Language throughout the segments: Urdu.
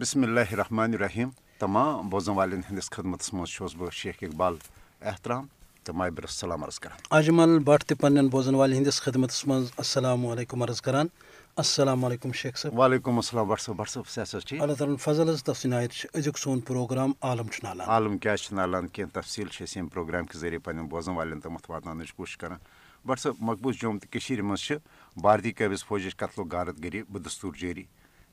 بسم اللہ الرحمن الرحیم تمام بوزن والن ہندس خدمت مز بہ شیخ اقبال احترام تو مابر السلام عرض کران اجمل بٹ تہ پنن بوزن والن ہندس خدمت مز السلام علیکم عرض کران السلام علیکم شیخ صاحب وعلیکم السلام بٹ صٲب بٹ صٲب صحت ٹھیک اللہ تعالیٰ فضل حظ تفصیلات أزیُک سون پروگرام عالم چھُ نالان عالم کیا نالان کی تفصیل سے اس پروگرام کے ذریعے پنن بوزن والن تام واتن کوشش کران بٹ صٲب مقبوض جوم تو مز بھارتی قٲبض فوجٕچ قتل و غارت گری بدستور جٲری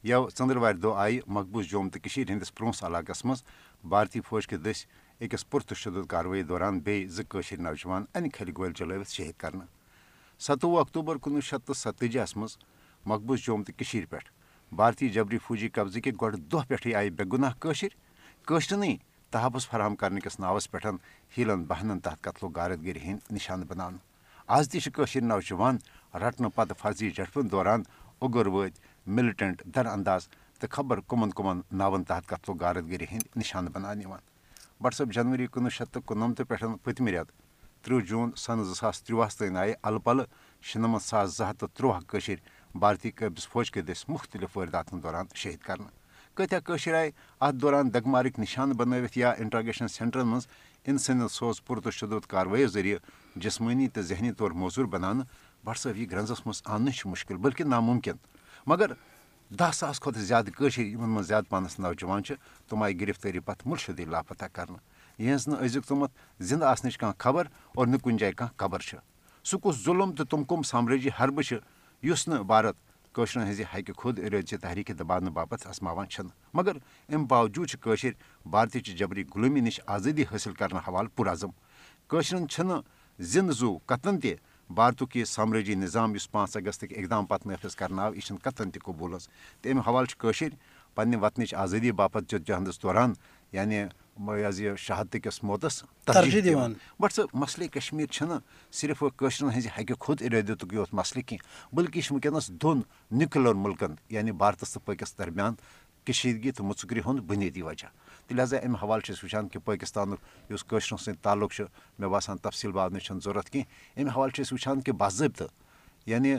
یو ژندروارِ دۄہ آیہِ مقبوض جوم تو ہندس پرونس علاقس مز بھارتی فوج کے دٔسۍ أکِس پرتشدد کاروٲیی دوران بیٚیہِ زٕ کٲشِر نوجوان انہِ کھلہِ گولہِ چلٲوِتھ شہید کرنہٕ ستوُہ اکتوبر کُنوُہ شیٚتھ تہٕ ستٲجیَس منٛز مقبوض جوم تو پٮ۪ٹھ بھارتی جبری فوجی قبضہٕ کہِ گۄڈٕ دۄہ پٮ۪ٹھٕے آیہِ بے گُناہ کٲشِر کٲشرٮ۪نٕے تحفظ فراہم کرنہٕ کِس ناوس پٮ۪ٹھ ہیٖلن بہنن تحت قتل و غارت گری ہٕنٛدۍ نشانہٕ بناونہٕ آز تہِ چھِ کٲشِر نوجوان رٹنہٕ پتہٕ فرضی جھڑپن دوران اوٚگُر وٲتۍ ملٹنٹ در انداز تہٕ خبر کمن کمن ناون تحت قتل و غارت گری ہٕنٛدۍ نشانہٕ بناونہٕ یِوان۔ بٹ صٲب جنوری کُنوُہ شیٚتھ تہٕ کُننمتہٕ پٮ۪ٹھ پٔتمہِ رٮ۪تہٕ تٕرٛہ جوٗن سن زٕ ساس ترٛوہس تام آیہِ الہٕ پلہٕ شُنمتھ ساس زٕ ہتھ تہٕ ترٛوہہ کٲشِر بھارتی قٲبض فوج کے دٔسۍ مُختٔلِف وٲرۍداتن دوران شہید کرنہٕ کۭتیاہ کٲشِر آیہِ اتھ دوران دگمارٕکۍ نشانہٕ بنٲوِتھ یا انٹراگیشن سینٹرن منٛز انسٲنیت سوز پُرتشدد کاروٲیو ذٔریعہٕ جسمٲنی تہٕ ذہنی طور موزوٗر بناونہٕ بٹ صٲب یہِ گرنزس منٛز اننہٕ چھُ مُشکِل، بٔلکہِ نامُمکِن۔ مگر دہ ساس کھۄتہٕ زیادٕ کٲشِر یِمن منٛز زیادٕ پہنس نوجوان چھِ، تِم آیہِ گرفتٲری پتہٕ لاپتہ کرنہٕ۔ یِہٕنٛز نہٕ أزیُک تامَتھ زِندٕ آسنٕچ کانٛہہ خبر اور نہٕ کُنہِ جایہِ کانٛہہ خبر چھِ۔ سُہ کُس ظُلم تہٕ تِم کٕم سامرٲجی حربہٕ چھِ، یُس نہٕ بھارت کٲشرٮ۪ن ہٕنٛزِ حقہِ خود ارٲدچہِ تحریٖکہِ دباونہٕ باپتھ ازماوان چھِنہٕ۔ مگر اَمہِ باوجوٗد چھِ کٲشِر بھارتٕچہِ جبری غلٲمی نِش آزٲدی حٲصِل کرنہٕ حوالہٕ پُرعزم کٲشرٮ۪ن چھِنہٕ زِندٕ زوٗ قتلن تہِ بھارتُک یہِ سامرٲجی نظام یُس پانٛژھ اگستٕکۍ اقدام پتہٕ نٲفِظ کرناو یہِ چھِنہٕ قتلن تہِ قبوٗل اَمہِ حوالہٕ پننہِ وطنٕچ آزٲدی باپتھ جدجہدس دوران یعنی یہِ حظ یہِ شہادتٕکِس موتس ترجیح دِوان۔ بٹ سُہ مسلے کشمیٖر چھُنہٕ صرف کٲشرٮ۪ن ہٕنٛزِ حقہِ خود ارٲدتُک یوت مسلہٕ کینٛہہ بٔلکہِ یہِ چھُ وٕنکیٚنس دۄن نیوکلر مُلکن یعنی بھارتس تہٕ پٲکِس درمیان کشیٖدگی تہٕ مُژکری ہُنٛد بُنیٲدی وجہ۔ تہٕ لہٰذا امہِ حوالہٕ چھِ أسۍ وٕچھان کہِ پٲکِستانُک یُس کٲشرٮ۪ن سۭتۍ تعلُق چھُ مےٚ باسان تفصیٖل باونٕچ چھنہٕ ضوٚرتھ کینٛہہ۔ امہِ حوالہٕ چھِ أسۍ وٕچھان کہِ باضٲبطہٕ یعنی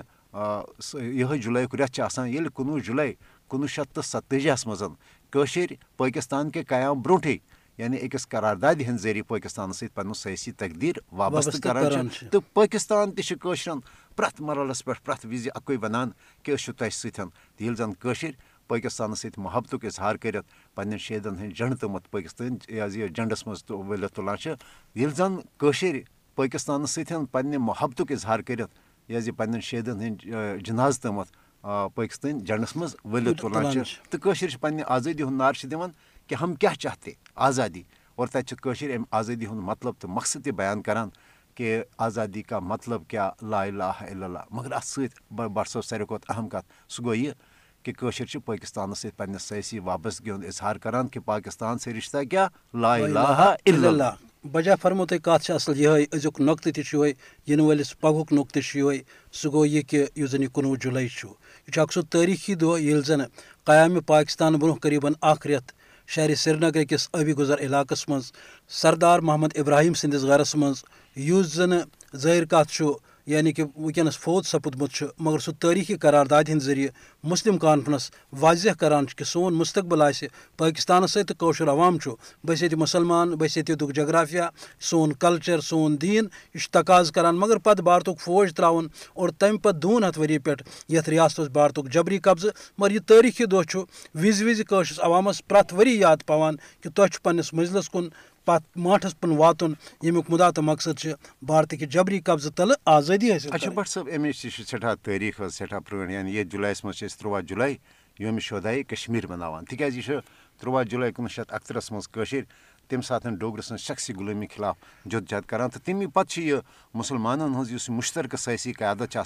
یِہوے جُلایُک رٮ۪تھ چھُ آسان ییٚلہِ کُنوُہ جُلاے کُنوُہ شیٚتھ تہٕ ستٲجیَس منٛز کٲشِر پٲکِستان کہِ قیام برونٛٹھٕے یعنی أکِس قراردادِ ہٕنٛدِ ذٔریعہٕ پٲکِستانس سۭتۍ پنُن سیٲسی تقدیٖر وابستہٕ کران چھِ۔ تہٕ پٲکِستان تہِ چھِ کٲشرٮ۪ن پرٛٮ۪تھ مرحلس پٮ۪ٹھ پرٛٮ۪تھ وِزِ اکُے ونان کہِ أسۍ چھِ تۄہہِ سۭتۍ ییٚلہِ زن کٲشِر پٲکِستانس سۭتۍ محبتُک اظہار کٔرِتھ پننٮ۪ن شہیدن ہٕنٛدۍ جنڈٕ تہٕ پٲکِستان یہِ جنڈس منٛز ؤلِتھ تُلان ییٚلہِ زن کٲشِر پٲکِستانس سۭتۍ پننہِ محبتُک اظہار کٔرِتھ یہِ پننٮ۪ن شہیدن ہٕنٛدۍ جناز تامَتھ پٲکِستٲنۍ جنڈس منٛز ؤلِتھ تُلان چھِ۔ پننہِ آزٲدی ہُنٛد نعرٕ چھِ دِوان کہِ ہم کیاہ چاہتے آزادی۔ اور کٲشِر اَمہِ آزٲدی ہُنٛد مطلب تہٕ مقصد تہِ بیان کران کہِ آزادی کا مطلب کیاہ لا الا اللہ۔ مگر بٹ صٲب ساروی کھۄتہٕ اہم کَتھ سُہ گوٚو یہِ کہِ کٲشِر چھِ پٲکِستانَس سۭتۍ پنٛنِس سیٲسی وابستگی ہُنٛد اظہار کران کہِ پاکِستان سے رِشتہ کیاہ لا اللہ۔ بجا فرمو کَتھ چھِ اَصٕل یِہوے أزیُک نۄقطہٕ تہِ وٲلِس پگہُک نۄقطہٕ چھُ یِہوے سُہ گوٚو یہِ کہِ یُس زَن یہِ کُنوُہ چھُ۔ یہِ سُہ تٲریٖخی دۄہ ییٚلہِ زَن قیامہِ پاکِستان برونٛہہ قریٖبن اکھ رٮ۪تھ شہرِ سرینگر کِس ٲبی گُزر علاقس منٛز سردار محمد ابراہیم سٕنٛدِس گرس منٛز یُس زَن ظٲہِر کَتھ چھُ یعنی کہِ وٕنکیٚنَس فوت سپُدمُت چھُ، مگر سُہ تٲریٖخی قراردادِ ہِنٛدِ ذٔریعہٕ مُسلِم کانفرنس واضح کران چھُ کہِ سون مُستقبِل آسہِ پٲکِستانَس سۭتۍ تہٕ کٲشُر عوام چھُ۔ بہٕ ییٚتہِ مُسلمان بہٕ چھَس سون کلچر، سون دیٖن یہِ چھُ تقاض کران، مگر پتہٕ بھارتُک فوج ترٛاوُن اور تَمہِ پتہٕ دوٗن ہَتھ ؤری پؠٹھ یَتھ رِیاستَس بھارتُک جبری قبضہٕ، مگر یہِ تٲریٖخی دۄہ چھُ۔ وِزِ وِزِ کٲشرِس عوامَس پرٛؠتھ ؤری یاد پیٚوان کہِ تۄہہِ چھُ پنٕنِس مٔنزلَس کُن پتہٕ ماٹھس کُن واتُن ییٚمیُک مُدا تہٕ مقصد چھِ بھارتٕکہِ جبری قبضہٕ تلہٕ آزٲدی اچھا بٹ صٲب اَمِچ تہِ چھِ سٮ۪ٹھاہ تٲریٖخ حظ سٮ۪ٹھاہ پرٛٲنۍ یعنی منٛز چھِ أسۍ تُرٛواہ جُلاے یومہِ شودایہِ کشمیٖر مناوان۔ تِکیازِ یہِ تُرٛواہ جُلاے کُنوُہ شیٚتھ اَکتٕرٛہس منٛز کٲشِر تَمہِ ساتہٕ ڈوگرٕ سٕنٛز شخصی غلٲمی خِلاف جدجہد کران تہٕ تَمہِ پتہٕ یہِ یُس یہِ مُشترکہٕ سیٲسی قیادت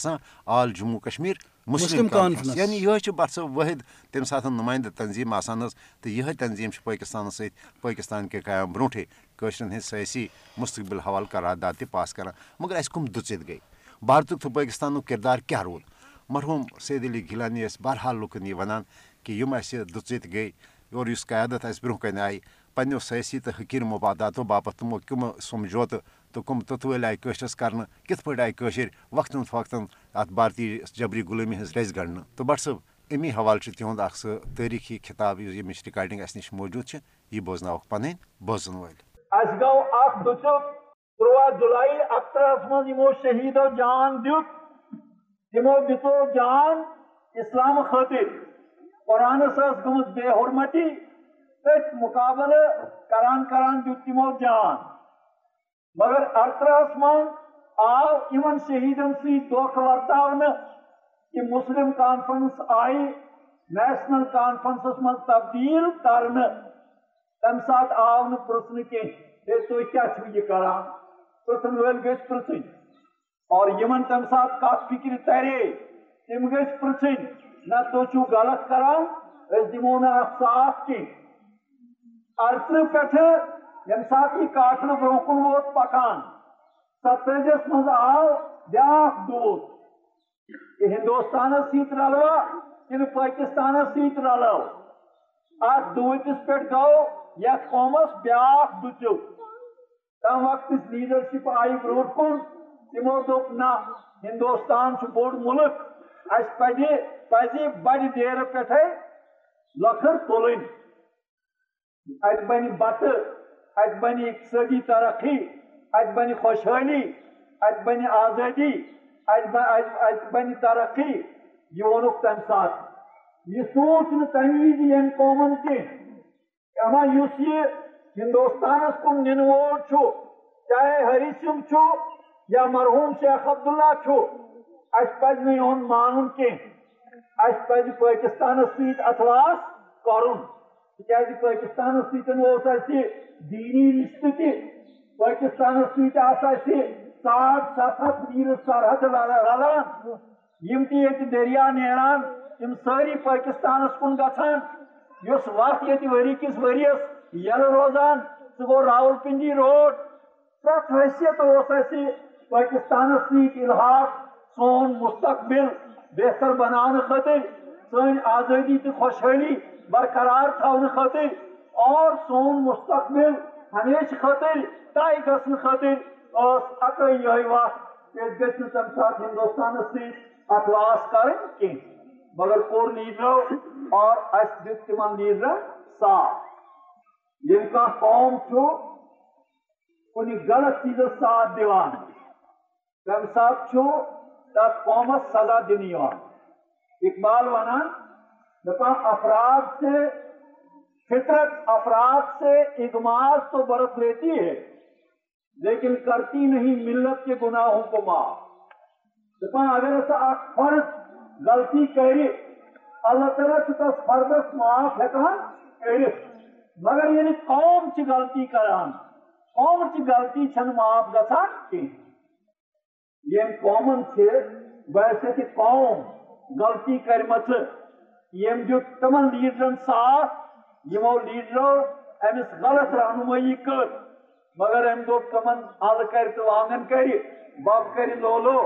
آل جموں کشمیٖر مُسلِم کانفرنس۔ یعنی بٹ صٲب وٲحد تَمہِ ساتہٕ نُماینٛدٕ تنظیٖم آسان تہٕ یِہے تنظیٖم چھِ پٲکِستانس سۭتۍ پٲکِستان کہِ قیام برونٛٹھٕے کٲشرٮ۪ن ہٕنٛدۍ سیٲسی مُستقبِل حوالہٕ قرارداد تہِ پاس کران۔ مگر اَسہِ کٕم دُژِتھ گٔے؟ بھارتُک تہٕ پٲکِستانُک کِردار کیاہ روٗد؟ مرحوٗم سید علی گِلانی ٲسۍ بہرحال لُکن یہِ وَنان کہِ یِم اَسہِ دُژِتھ گٔے اور یُس قیادت اَسہِ برونٛہہ کَنہِ آیہِ پنٛنیو سیٲسی تہٕ حقیٖر مُفاداتو باپتھ تِمو کٕمہٕ سَمجوتہٕ تہٕ کٕم توٚتوٲلۍ آیہِ کٲشرِس کرنہٕ کِتھ پٲٹھۍ آیہِ کٲشِر وقتن فوقتن اَتھ بھارتی جبری غلٲمی ہٕنٛز ریٚزِ گنٛڈنہٕ تہٕ بٹ صٲب امی حوالہ تہد اخ سہ تاریخی خطاب یمچ رکارڈنگ اس نش موجود یہ بوزن پن بوزن ول اس گو اخ دچک تروا جولائی اکترس من یمو شہیدو جان دیت تمو دتو جان اسلام خاطر۔ قرآن گمت بے حرمتی تت مقابل کران کران دیت تمو جان مگر ارترہس من آو ان شہیدن سی دھوکہ ورتاؤن کہ مسلم کانفرنس آئی، نیشنل کانفرنسس من تبدیل کرنے تم سات آو نا پرسن کی تھی کیا چھو یہ کران پرسن ول گھ پرسن۔ اور یمن تم سات کت فکر ترے تم گھ پرسن۔ نہ تو چھو غلط کران اس دمو نا صاف کی۔ ارتر پہ یم یعنی سات یہ کاٹن برو کن ووت پکان۔ ستجس مز آو بیاکھ دود کہ ہندوستان سیت رلوا کن یعنی پاکستان سیت رلو۔ ات دوتس پہ گو یت قومس بیاکھ دچو تم وقت لیڈرشپ آئی برو کن تمو دپ نا ہندوستان بوڑ ملک۔ اس پزِ پزِ بڑ دیر پہ لکھر تلن ات بن بت ات بن اقتصادی ترقی ات بن خوشحالی ات بن آزادی ات بن ترقی یہ وونک تم سات یہ سوچ نا تمہ وز یم قومن کی اما اس یہ ہندوستانس کن نن وول چاہے ہری سنگھ یا مرحوم شیخ عبداللہ اس پز نا مان کی اس پز پاکستانس ست اطلاس کرن یعنی تاز پاکستانس ستن اس دینی رشتہ تہ پاکستان ست ساٹھ ست ہتھ میل سرحد رلان یم تہ دریا نیران تم ساری پاکستانس کن گھان اس وقت یہ وری کس ورس یل روزان سہ گو راول پنڈی روڈ پریت حیثیت اس پاکستانس ست الحاق، سون مستقبل، بہتر بنانے خاطر سن آزادی تو خوشحالی برقرار تھونے خاطر، اور سون مستقبل ہمیشہ خاطر طے گھن خاطر۔ اس اکے یہ وقت کہ گھن تم سات ہندوستان سی اخلاص کریں کی مگر کور لیڈرو اور اس دت تمن لیڈر ساتھ۔ یم کا قوم چھو کن غلط چیز ساتھ دیوان تم سات چھو تس قومس سزا دن اقبال ونان دپان افراد سے، فطرت افراد سے اغماز تو برت لیتی ہے، لیکن کرتی نہیں، ملت کے گناہوں کو معاف۔ اگر ایسا فرد غلطی کری اللہ تعالیٰ تس فردس معاف ہکان کر مگر یعنی قوم چی غلطی کران، قوم چی غلطی چھن معاف گسان کی۔ یہ قومن سے، ویسے کہ قوم غلطی کرمت یم جو تمن لیڈرن ساتھ یمو لیڈرو امس غلط رہنمائی کر مگر ام دو کمن ال کر تو وانگن کر باب کر لولو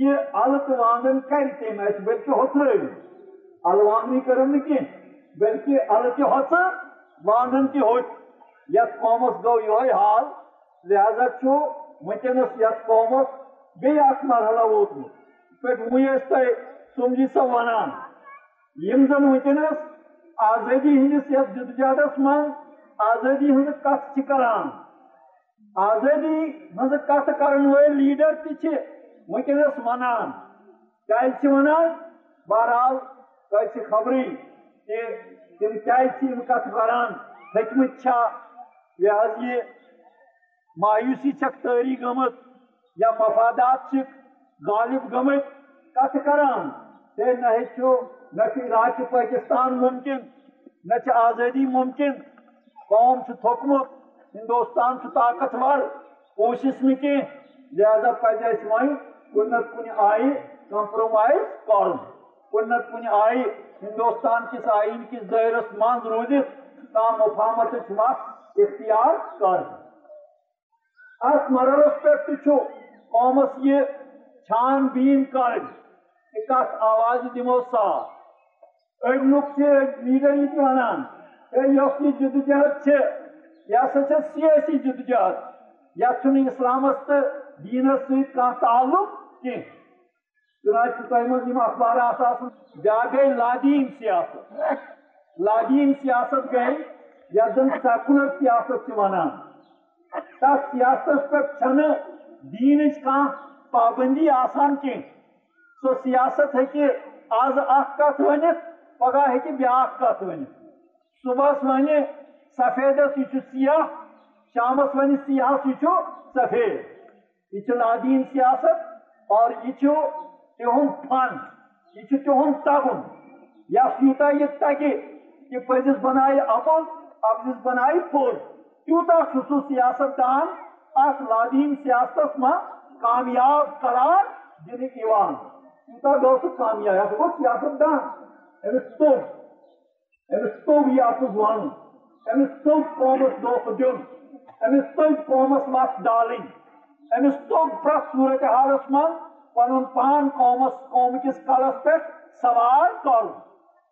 یہ ال تو وانگن کر تم اس بلکہ ہوتر ال وانگنی کرم کی بلکہ ال کی ہوت وانگن کی ہوت یت قومس گو یہ حال لہذا چھو ونکس یت قومس بی اخ مرحلہ ووتمت پہ ویس تہ سمجھی سا ونان یم زن ونکس آزادی ہندس یس جدجہدس من آزادی ہند کت کران آزادی مز کت کرن ول لیڈر تہ ونکس ونان کیا ونان بہرحال تہ خبری کہ تم کیا کت کران ہکمت چھا یہ حض یہ مایوسی چھک تاری گمت یا مفادات چھک غالب گمت کت کران تے نہ ہیچو نہ عراق پاکستان ممکن، نہ آزادی ممکن۔ قوم تھوکمت ہندوستان طاقتور۔ کوشش نہ کی لہذا پہ وی کن نت کن آئی، کمپرومائز کر۔ کن نت کن آئی، ہندوستان کس آئین کس دائرس من روزت تام مفاہمت وقت اختیار کر۔ ات مرحلس پہ قومس یہ چھان بین کر۔ کت آواز دمو صاف أڑۍ لُکھ چھِ لیڈر یہِ وَنان ہے یۄس یہِ جدوجہد چھِ یہِ ہسا چھِ سیٲسی جدوجہد یتھ چھُنہٕ اِسلامس تہٕ دیٖنس سۭتۍ کانٛہہ تعلق کینٛہہ چنانچہ تہ من یم اخبارات آسن بیا گئی لادین سیاست لادین سیاست گئی یتھ زن سیکولر سیاست ونان تس سیاست پہ چھ دین کھانا پابندی آسان کی سو سیاست ہیکہ آز اخ کت ونت پگہ ہیکہ بیاکھ کت ونت صبح ون سفیدس یہ سیاہ، شامس ون سیاہس یہ سفید۔ یہ لادین سیاست اور یہ تہد فن، یہ تہد تگن۔ یس یوتا یہ تگہ کہ پزس بنائے اپل افزس بنائے پھول تیوتا سہ سیاست دان ات لادین سیاست من کامیاب قرار دن تیوتا گو سہ کامیاب یہ گو سیاست دان۔ امس توگ امس توگ یہ اپز ون امس توگ قومس دھوکہ دن امس توگ قومس وت ڈالن امس توگ پریت صورت حالس من پن پان قومس قوم کس کلس پہ سوار کر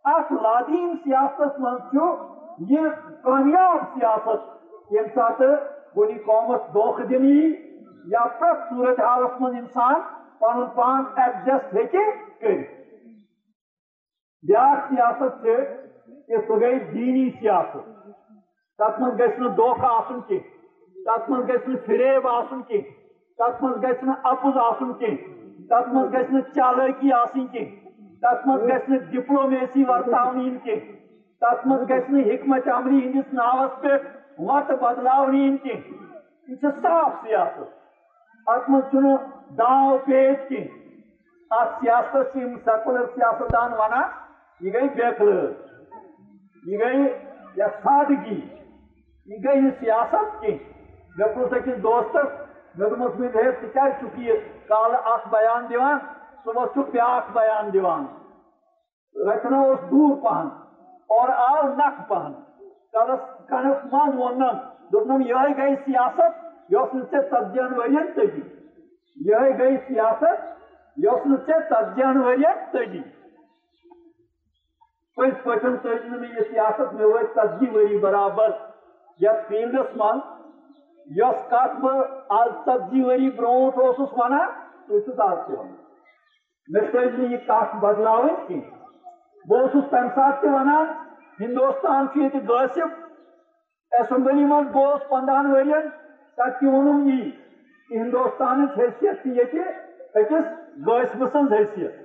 ات لادین سیاست من یہ کامیاب سیاست یم سات کن قومس دھوکہ دن یا پریت صورت حالس من انسان پن پان ایڈجسٹ ہیکہ کر بیاا سیاست کہ سہ گئی دینی سیاست تک من گھس دھوکہ آسن کی تک من گھس فریب آسن کی تک من گھس اپز آسن کی تک من گھس چالکی آسن کی تک من گھس ڈپلومیسی ورتاونی کی تک من گھس حکمت عملی ہندس ناوس پہ وت بدلاونی کی۔ یہ صاف سیاست۔ ات من داو پیچ کی۔ ات سیاست سے سیکولر سیاستدان ونان یہ گئی بیکل یہ گئی یا سادگی یہ گئی سیاست کی مے پوچھ أکس دوستس مے دوپمس مے ہے ژٕ کیٛازِ چھُکھ یہِ کالہٕ اکھ بیان دِوان صُبحس چھُکھ بیٛاکھ بیان دِوان رچنا اوس دوٗر پہن اور آو نکھ پہن کلس کنس منٛز ووٚننم دوٚپنم یِہے گٔے سیاست یۄس نہٕ ژےٚ ژتجیَن ؤرین تٔگی یِہے گٔے سیاست یۄس نہٕ ژےٚ ژتجیَن ؤرین پز پہ تج یہ سیاست مے وت ژتجی وری برابر یت فیلڈس من یس کت بہ آج ژتجی وری بروٹ اوسس ونان سہ آج تہ مے تج یہ کت بدل کی بہت تمہ سات تہ ونان ہندوستان یہ غاصب اسمبلی من گوس پندہن ورین تک تہ وونم یہ کہ ہندوستان حیثیت یہ أکس غاصب سن حیثیت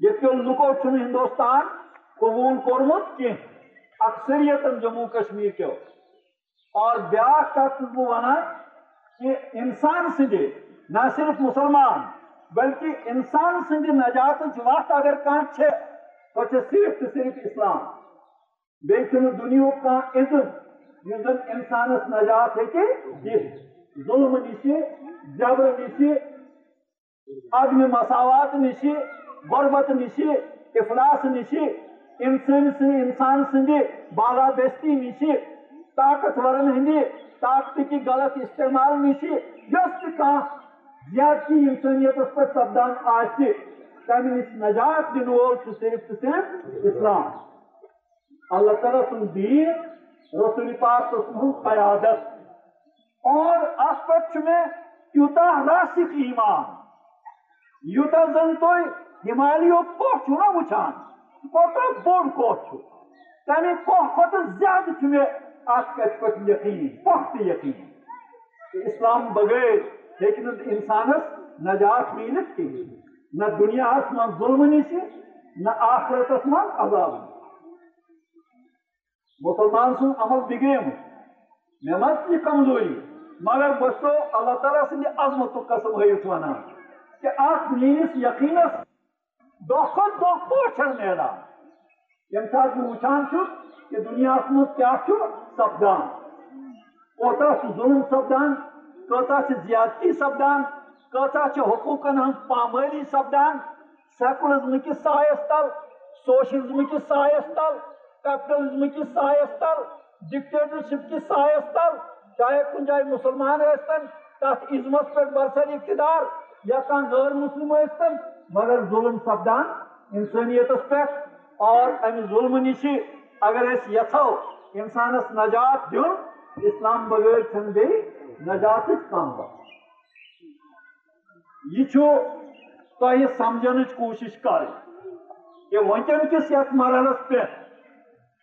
یہ لکو ہندوستان قبول کورمت کی اکثریت جموں کشمیر کے اور بیا کت ونان کہ انسان سندے نہ صرف مسلمان، بلکہ انسان سند نجات وت اگر کان تو صرف تو صرف اسلام۔ بیچن دنیا کان عزت یس زن انسانس نجات ہیکہ دت ظلم نش جبر نش عدم مساوات نش غربت نش افلاس نش انسان انسان سندی بالا دستی نش طاقتورن ہندی، طاقت کی غلط استعمال نش یس زیادتی انسانیت پہ سپدان آہ تمہ نش نجات دن وول صرف تو صرف اسلام۔ اللہ تعالیٰ سن دین، رسول پاک سن قیادت۔ اور ات پہ میں تیوتا راسک ایمان۔ یوتا زن تو ہمالیو کو چھو وچان کوتاہ بوڑ کوت تمہ کوہ کھت زیادہ مے ات کت پہ یقین پخت یقین اسلام بغیر ہیکہ انسانس نجات ملت کی نہ دنیا من ظلم نش نہ آخرتس من عذاب مسلمان سن عمل بگڑیم مے مت یہ کمزوری مگر بس اللہ تعالیٰ سند عظمت قسم ہیت ونان کہ ات میس یقینس دہ کھت دہ پوچھن نیران یم سات بہ کہ دنیا مز کیا سپدان کوتا ظلم سپدان کوتا زیادتی سپدان کوتا حقوقن ہن پامالی سپدان سیکولرزم کس سایس تل سوشلزم کس سایس تل کیپٹلزم کس سایس تل ڈکٹیٹرشپ کس سایس تل چاہے کن جائے مسلمان ٲسۍتن تس عزمس پہ برسر اقتدار، یا کان غیر مسلم ٲسۍتن مگر ظلم سپدان انسانیت پہ اور ام ظلم نش اگر اس یھو انسانس نجات دن اسلام بغیر چھ بی نجات کم بات۔ یہ تہ سمجھن کوشش کر کہ ونکن کس یت مرحلس پہ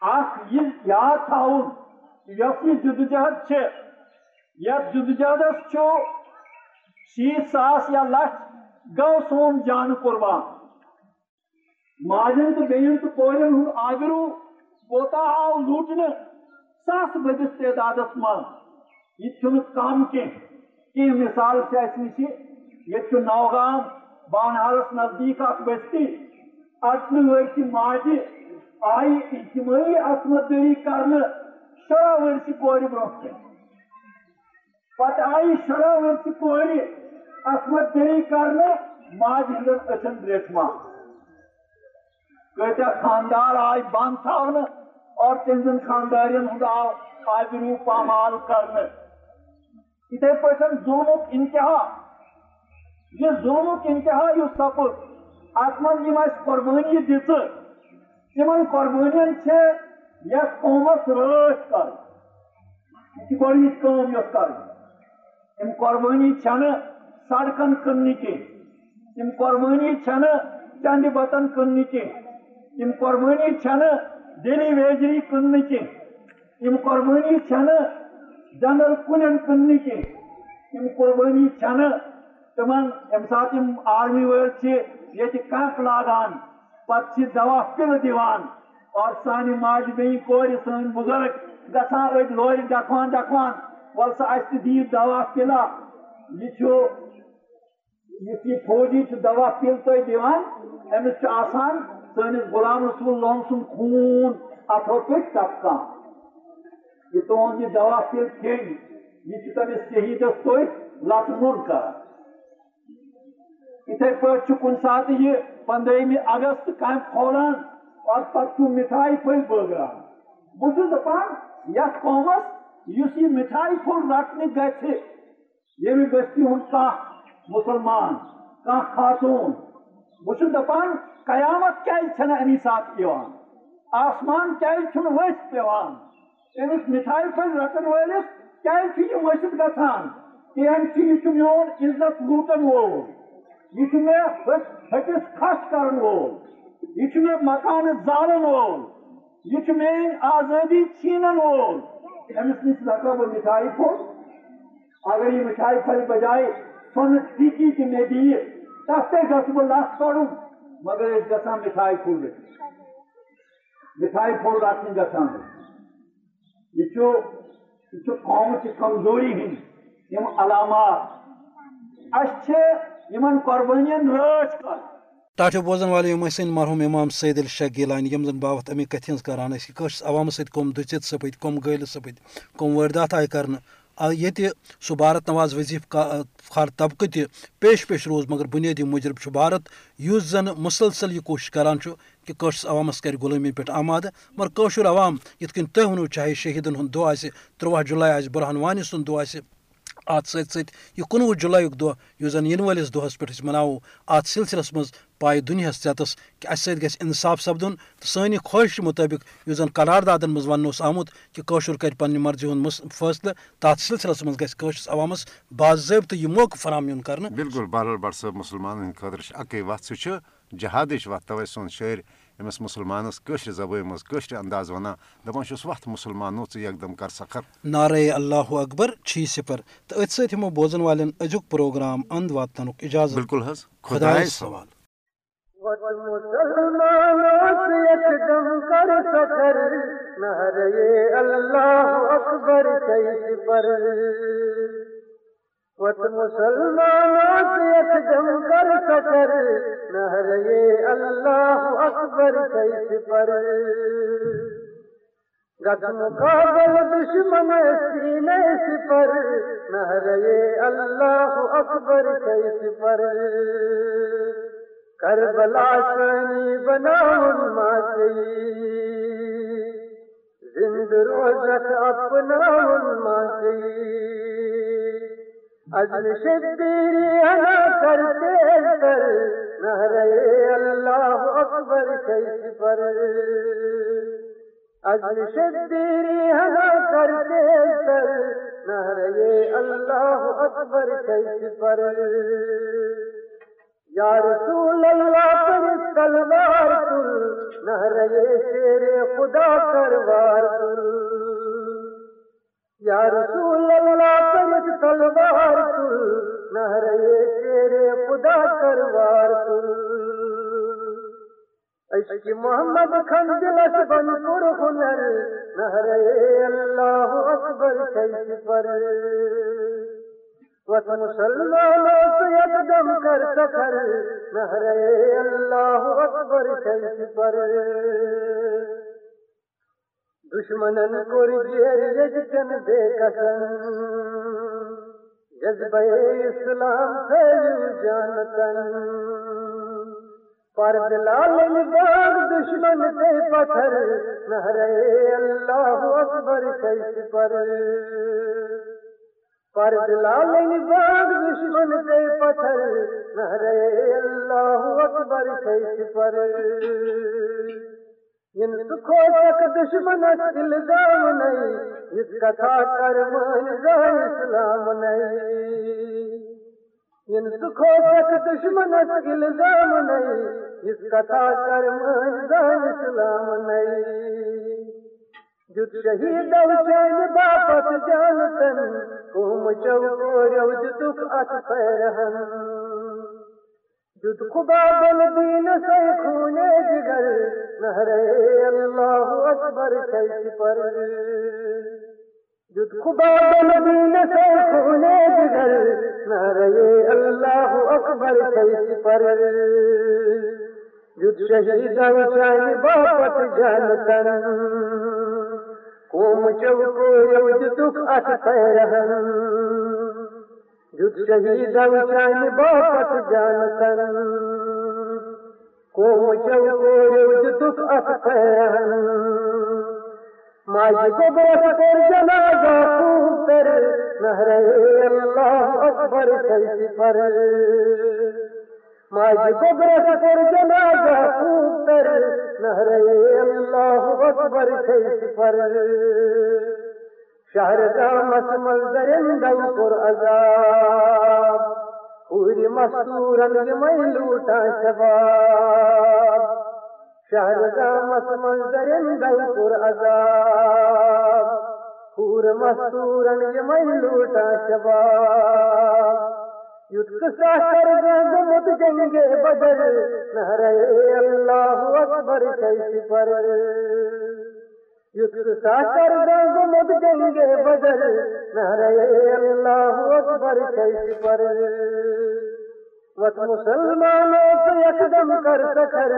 اخ یہ یاد تھاؤن یس یہ جدوجہد یت جدوجہدس شیت ساس یا لچھ گو سون جان قربان۔ ماجن تو بین تو کورن ہند آگرو کوتا آو لوٹنے ساس بدس تعداد من یہ کم کی مثال سے اس نش یہ نوگام بانہالس نزدیک اخ بستی۔ اٹن ورس ماجہ آئی اجتماعی عصمت دری کرنے شرح ورس کور برہ پتہ آئی شرح ورس کور عصمت دری کرنے ماج ہندس اچھن دریٹما کتیا خاندار آئی بند تھونے اور تہذن خاندارین ہند آو آبرو پامال کرنے۔ اتھے پہ ظلمک انتہا۔ یہ ظلمک انتہا یہ سپد ات من قربانی دت تمن قربانین یس قومس رٲچھ کر۔ یہ گۄڈنِچ کٲم یۄس کَرٕنۍ تِم قۄربٲنی چھنہٕ سڑکن کٕننہِ کینٛہہ تِم قۄربٲنی چھنہٕ چندِ بتن کٕننہِ کینٛہہ تم قربانی چھنہ دلی ویجری کن تم قربانی چھنہ جنرل کن کن تم قربانی چھنہ تمن یم سات آرمی ول یہ لاگان پتہ دوا پل دیوان۔ اور سانہ ماج بین کور سن بزرگ گھان لور ڈکوان ڈکوان ول سا اس دی دوا پلا یہ یہ فوجی دوا پل تھی دان امس آسان سنس غلام رسول اللہ سن خون اتو پہ ٹپکان یہ تہد یہ دوا پھر کھین یہ تمس شہیدس تھی لت مر کر اتھے پہ کن سات یہ پندرہمی اگست کم کھولان اور پتہ مٹھائی پھل بٲگراوان بہٕ چھُس دپان یتھ قومس یُس یہِ مٹھائی پھوٚل رٹنہِ گژھِ ییٚمہِ بستی ہُنٛد کانٛہہ مُسلمان کانٛہہ خاتوٗن بہٕ دپان قیامت کیازِ امی سات آسمان کیازِ ورس پیوان، امس مٹھائی پھل رٹن ولس کیازِ یہ ورست گژھان تم یہ میون عزت لوٹن وول یہ مے ہٹس کھس کرن وول یہ مے مکان زالن وول یہ میری آزادی چھینن وول امس نش رٹا بہ مٹھائی پھول اگر یہ مٹھائی پھل بجائے سن ٹیکی تہ مے دی تس تے گھس بہ لس کڑوں مگر اس گسان مٹھائی پھول رہی مٹھائی پھول راتنی گسان یہ چھو یہ چھو قوم کی کمزوری ہند یم علامات اس یمن قربانین رٲچھ کر ٹاٹو بوزن والے یم سن مرحوم امام سید الشاہ گیلانی یم زن باوت امی کتھ ہز کران اس عوام سۭتۍ کم دٔژِتھ سپٕدۍ کم گٲلِس سپٕدۍ کم وٲردات آیہِ کرنہٕ یہ سہ بھارت نواز وظیف خار طبقہ تہ پیش پیش روز مگر بنیادی مجرب بھارت اس زن مسلسل یہ کوشش کران کہ قشرس عوامس کر غلومی پہ آمادہ مگر قشر عوام یت کن تہ ونو چاہے شہیدن ہند دہ ترواہ جولائی آ برہان وانی سند دہ ات ست ست یہ کنوہ جولائی دہ اس زن ین ولس دہس پہ مناو ات سلسلس مز پائے دنیا ژتس کہ اس ست گھس انصاف سپدن تو سانی خواہش مطابق اس زن قراردادن مز ون آمت کہ قشر کر پنہ مرضی ہند فیصلہ تات سلسلس مز گھس قشرس عوامس باضابطہ یہ موقع فراہم یون کر بالکل بہرحال بڑ صاحب مسلمان ہند خاطر اکی وت سہ جہادچ وت توے سون شعر أمس مسلمانس کٲشرِ زبٲنۍ منٛز کٲشرِ انداز ونان دپان چھُس وَتھ مُسلمانو ژٕ یکدم کر سفر نعرے اللہ اکبر چھی صفر. تہٕ أتھۍ سۭتۍ بوزن والٮ۪ن أزیُک پروگرام اند واتناوُک اجازت. بالکل حظ خدایس سوال. وطن وت مسلمان جم کر سکر نہر یہ اللہ اکبر کیس پر۔ گت مقابل دشمن سینے سپر نہر یہ اللہ اکبر کیس پر۔ کربلا سنی بنا ماسی زند روزت اپنا ماسی عدل شبیری انا کرتے کر نہرے اللہ اکبر کیس پر۔ عدل شبیری انا کرتے کر نہرے اللہ اکبر کیس پر۔ یا رسول اللہ پر تلوار تل نہرے شیر خدا کروار تل یا رسول اللہ تلوار تل نہرے شیر خدا کروار تل عشق محمد خندلس بن پر ہنر نہرے اللہ اکبر شیش پر۔ وط مسلمانوں سے یکدم کر سکر نہرے اللہ اکبر شیش پر۔ دشمنن کو رجیر یجتن بے قسم۔ جذبہ اسلام سے جانتن پر دلال باغ دشمن سے پتھر نہرے اللہ اکبر شیش پر۔ پر دلال باغ دشمن سے پتھر نہرے اللہ اکبر شیش پر۔ ان سکھو تک دشمن الزام نہیں، اس کتھا کر مان اسلام نہیں۔ ان سکھو تک دشمن الزام نہیں، اس کتھا کر مان اسلام نہیں۔ جت شہید او چین باپت جانتن، قوم چو چوکو روز دکھ ات پیرہن جد خدا بل دین سے خونے جگر نہرے اللہ اکبر شیش پر۔ جد خدا بل دین سے خونے جگر نہرے اللہ اکبر شیش پر۔ جد شہید چین باپت جانتن قوم چوکو روز دکھ ات پیرہن۔ جد شہید چین باپت جانتن قوم چوکو روز دکھ ات پیرہن ماج گبرت پر جنازہ خوب تر نہرے اللہ اکبر شیش پر ماج گبرت پر جنازہ خوب تر نہرے اللہ اکبر شیش پر شہر دامت منظر اندو پر عذاب. پوری مستورن میں لوٹا شباب. شہر دامت منظر اندو پر عذاب. پور مستورن میں لوٹا شباب. یتک ساکر گمت جنگ بدر. نہرے اللہ اکبر شیش پر. یتک ساکر گمت جنگ بدر نہرے اللہ اکبر شیش پر وت مسلمانوں سے یکدم کر سکر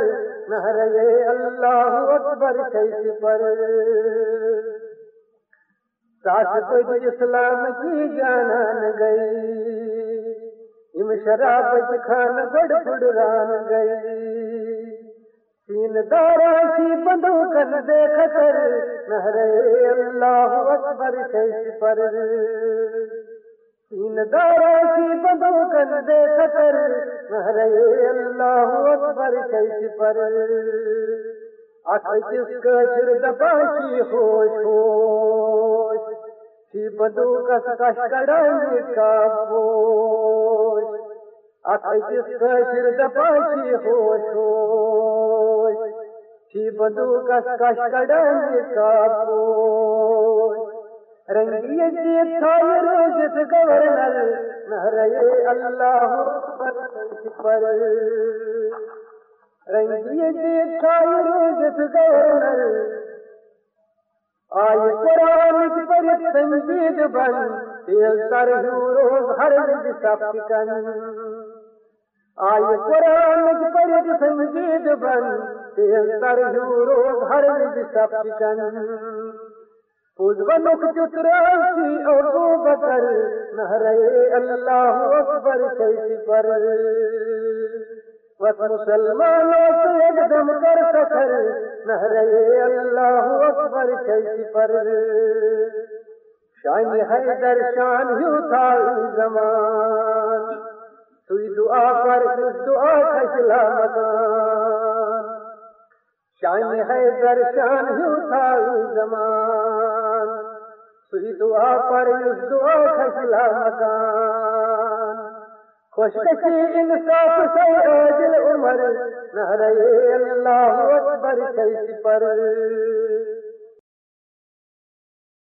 نہرے اللہ اکبر شیش پر ساس بج اسلام کی جانان گئی ام شراب کی خان بڑ پڑران گئی تین دارا سی بندو کر دے خطر نہرے اللہ اکبر شیش پر۔ تین دارا سی بندو کر دے خطر نہرے اللہ اکبر شیش پر۔ اکھ جس کا کشر دباشی ہوش ہوش سی بدو کس کش کڑائی کا بوش اکھ جس کا کشر دباشی ہوش ہوش آئی قرآن پر تنجید بن تیل سر روز ہر رج سب کن آئی قرآن کی پر تنجید چتراسی ابو بکر نہرے اللہ اکبر شیش پر۔ وقت مسلمانوں سے ایک دم کر سکر نہرے اللہ اکبر شیش پر۔ شان حیدر شان ہیو تھا زمان۔ سوئی دعا پر، اس دعا کھسلا مکان۔ شان ہے درشان تھا زمان۔ سوئی دعا پر اس دعا کھسلا مکان۔ خوشکشی انصاف سے عاجل عمر نہرے اللہ اکبر سے پر۔